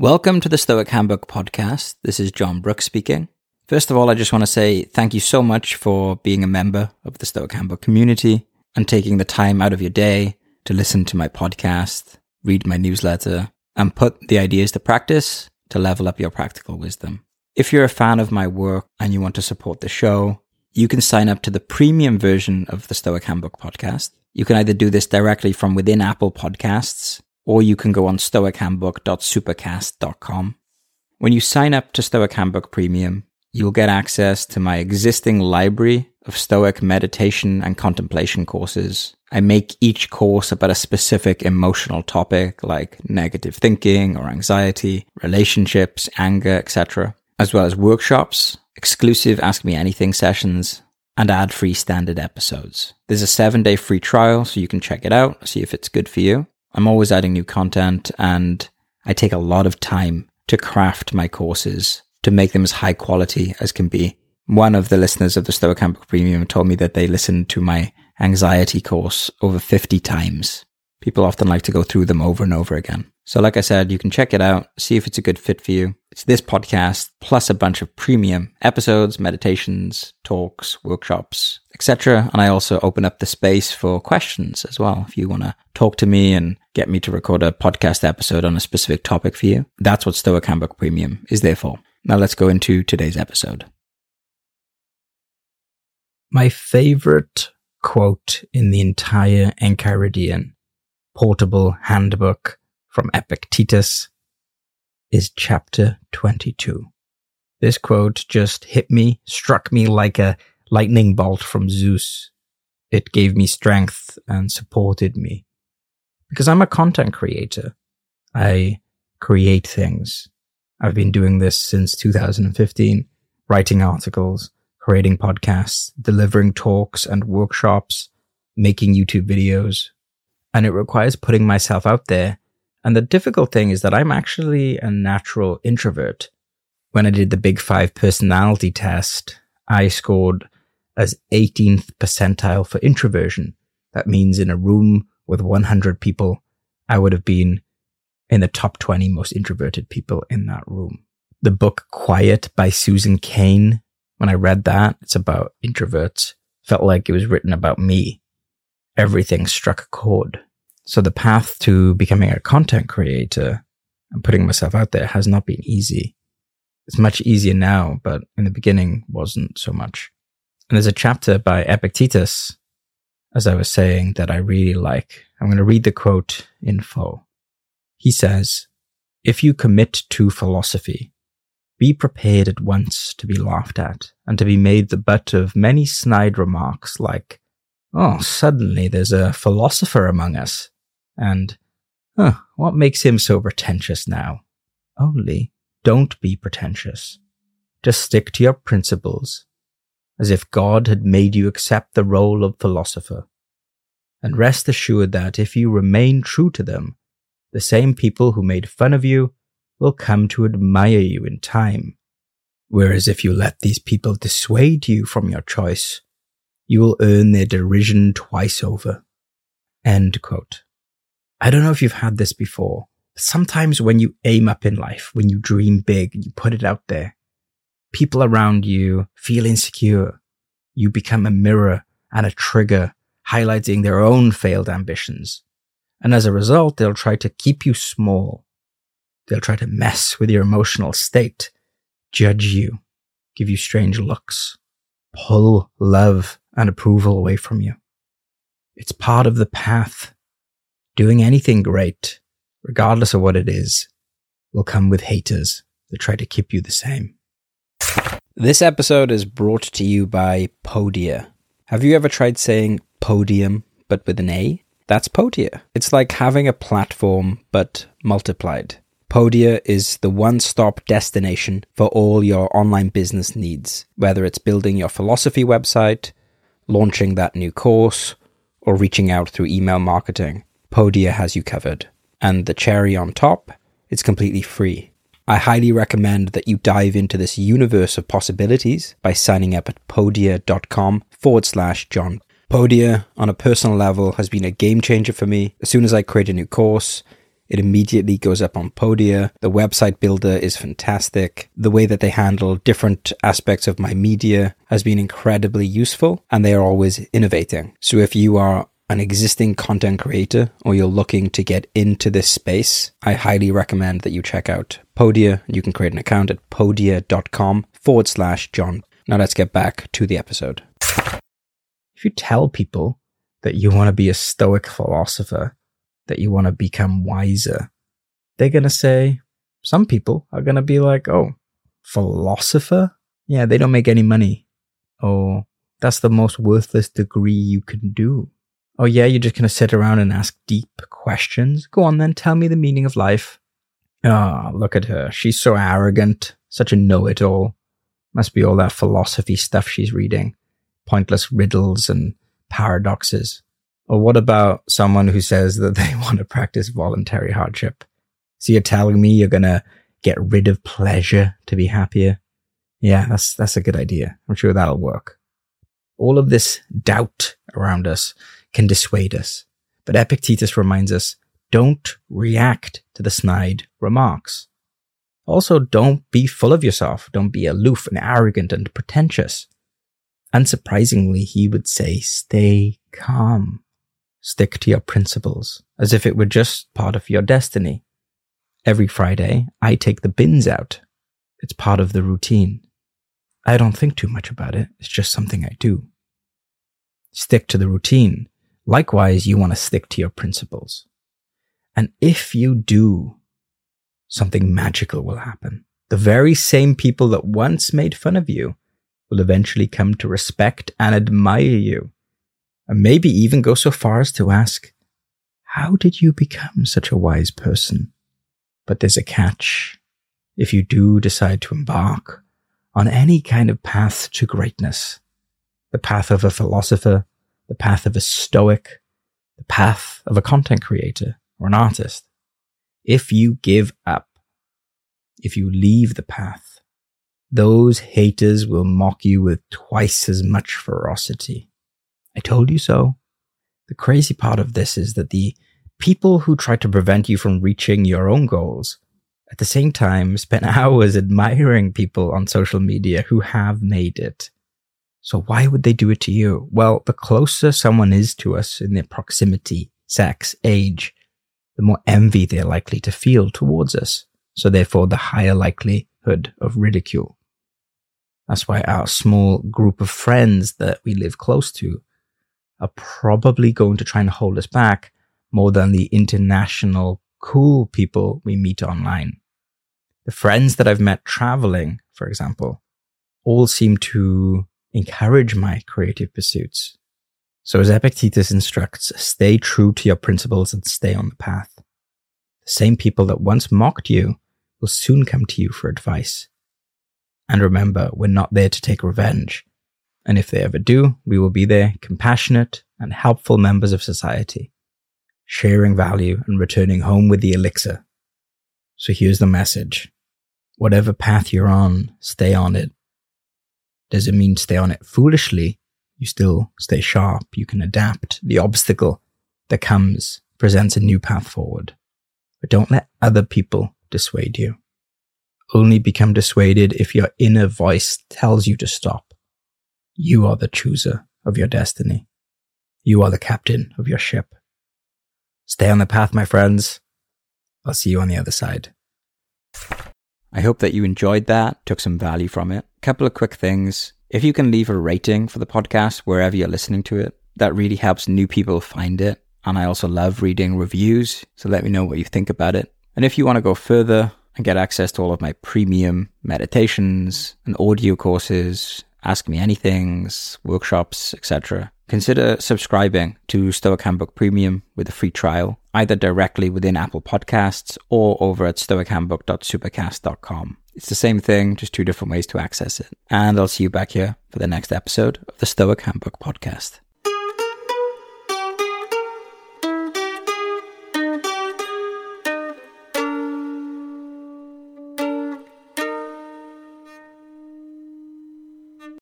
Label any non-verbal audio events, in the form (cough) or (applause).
Welcome to the Stoic Handbook podcast. This is Jon Brooks speaking. First of all, I just want to say thank you so much for being a member of the Stoic Handbook community and taking the time out of your day to listen to my podcast, read my newsletter, and put the ideas to practice to level up your practical wisdom. If you're a fan of my work and you want to support the show, you can sign up to the premium version of the Stoic Handbook podcast. You can either do this directly from within Apple Podcasts or you can go on stoichandbook.supercast.com. When you sign up to Stoic Handbook Premium, you'll get access to my existing library of Stoic meditation and contemplation courses. I make each course about a specific emotional topic like negative thinking or anxiety, relationships, anger, etc., as well as workshops, exclusive Ask Me Anything sessions, and ad free standard episodes. There's a seven day free trial, so you can check it out, see if it's good for you. I'm always adding new content and I take a lot of time to craft my courses to make them as high quality as can be. One of the listeners of the Stoic Handbook Premium told me that they listened to my anxiety course over 50 times. People often like to go through them over and over again. So, like I said, you can check it out, see if it's a good fit for you. It's this podcast plus a bunch of premium episodes, meditations, talks, workshops, etc. And I also open up the space for questions as well. If you want to talk to me and get me to record a podcast episode on a specific topic for you, that's what Stoic Handbook Premium is there for. Now, let's go into today's episode. My favorite quote in the entire Enchiridion portable handbook from Epictetus is chapter 22. This quote just hit me, struck me like a lightning bolt from Zeus. It gave me strength and supported me. Because I'm a content creator. I create things. I've been doing this since 2015, writing articles, creating podcasts, delivering talks and workshops, making YouTube videos. And it requires putting myself out there and the difficult thing is that I'm actually a natural introvert. When I did the Big Five personality test, I scored as 18th percentile for introversion. That means in a room with 100 people, I would have been in the top 20 most introverted people in that room. The book Quiet by Susan Cain, when I read that, it's about introverts, felt like it was written about me. Everything struck a chord. So the path to becoming a content creator and putting myself out there has not been easy. It's much easier now, but in the beginning wasn't so much. And there's a chapter by Epictetus, as I was saying, that I really like. I'm going to read the quote in full. He says, If you commit to philosophy, be prepared at once to be laughed at and to be made the butt of many snide remarks like, Oh, suddenly there's a philosopher among us and, huh, what makes him so pretentious now? Only, don't be pretentious. Just stick to your principles, as if God had made you accept the role of philosopher. And rest assured that if you remain true to them, the same people who made fun of you will come to admire you in time. Whereas if you let these people dissuade you from your choice, you will earn their derision twice over. End quote. I don't know if you've had this before. But sometimes when you aim up in life, when you dream big and you put it out there, people around you feel insecure. You become a mirror and a trigger highlighting their own failed ambitions. And as a result, they'll try to keep you small. They'll try to mess with your emotional state, judge you, give you strange looks, pull love and approval away from you. It's part of the path Doing anything great, regardless of what it is, will come with haters that try to keep you the same. This episode is brought to you by Podia. Have you ever tried saying podium but with an A? That's Podia. It's like having a platform but multiplied. Podia is the one stop destination for all your online business needs, whether it's building your philosophy website, launching that new course, or reaching out through email marketing. Podia has you covered. And the cherry on top, it's completely free. I highly recommend that you dive into this universe of possibilities by signing up at podia.com forward slash Jon. Podia, on a personal level, has been a game changer for me. As soon as I create a new course, it immediately goes up on Podia. The website builder is fantastic. The way that they handle different aspects of my media has been incredibly useful and they are always innovating. So if you are an existing content creator or you're looking to get into this space, I highly recommend that you check out Podia. You can create an account at podia.com forward slash Jon. Now let's get back to the episode. If you tell people that you want to be a stoic philosopher, that you want to become wiser, they're going to say, some people are going to be like, oh, philosopher? Yeah, they don't make any money. Or that's the most worthless degree you can do. Oh, yeah, you're just going to sit around and ask deep questions? Go on then, tell me the meaning of life. Ah, oh, look at her. She's so arrogant, such a know it all. Must be all that philosophy stuff she's reading. Pointless riddles and paradoxes. Or what about someone who says that they (laughs) want to practice voluntary hardship? So you're telling me you're going to get rid of pleasure to be happier? Yeah, that's, that's a good idea. I'm sure that'll work. All of this doubt around us can dissuade us. But Epictetus reminds us, don't react to the snide remarks. Also, don't be full of yourself. Don't be aloof and arrogant and pretentious. Unsurprisingly, he would say, stay calm. Stick to your principles as if it were just part of your destiny. Every Friday, I take the bins out. It's part of the routine. I don't think too much about it. It's just something I do. Stick to the routine. Likewise, you want to stick to your principles. And if you do, something magical will happen. The very same people that once made fun of you will eventually come to respect and admire you and maybe even go so far as to ask, How did you become such a wise person? But there's a catch. If you do decide to embark on any kind of path to greatness, the path of a philosopher, the path of a stoic, the path of a content creator or an artist, if you give up, if you leave the path, those haters will mock you with twice as much ferocity. I told you so. The crazy part of this is that the people who try to prevent you from reaching your own goals at the same time spend (laughs) hours admiring people on social media who have made it. So why would they do it to you? Well, the closer someone is to us in their proximity, sex, age, the more envy they're likely to feel towards us. So therefore, the higher likelihood of ridicule. That's why our small group of friends that we live close to are probably going to try and hold us back more than the international cool people we meet online. The friends that I've met traveling, for example, all seem to encourage my creative pursuits. So as Epictetus instructs, stay true to your principles and stay on the path. The same people that once mocked you will soon come to you for advice. And remember, we're not there to take revenge. And if they ever do, we will be there, compassionate and helpful members of society, sharing value and returning home with the elixir. So here's the message. Whatever path you're on, stay on it. Does it mean stay on it foolishly? You still stay sharp. You can adapt. The obstacle that comes presents a new path forward. But don't let other people dissuade you. Only become dissuaded if your inner voice tells you to stop. You are the chooser of your destiny. You are the captain of your ship. Stay on the path, my friends. I'll see you on the other side. I hope that you enjoyed that, took some value from it. A Couple of quick things. If you can leave a rating for the podcast wherever you're listening to it, that really helps new people find it. And I also love reading reviews, so let me know what you think about it. And if you want to go further and get access to all of my premium meditations and audio courses, Ask Me Anythings, workshops, etc. Consider subscribing to Stoic Handbook Premium with a free trial, either directly within Apple Podcasts or over at stoichandbook.supercast.com. It's the same thing, just two different ways to access it. And I'll see you back here for the next episode of the Stoic Handbook Podcast.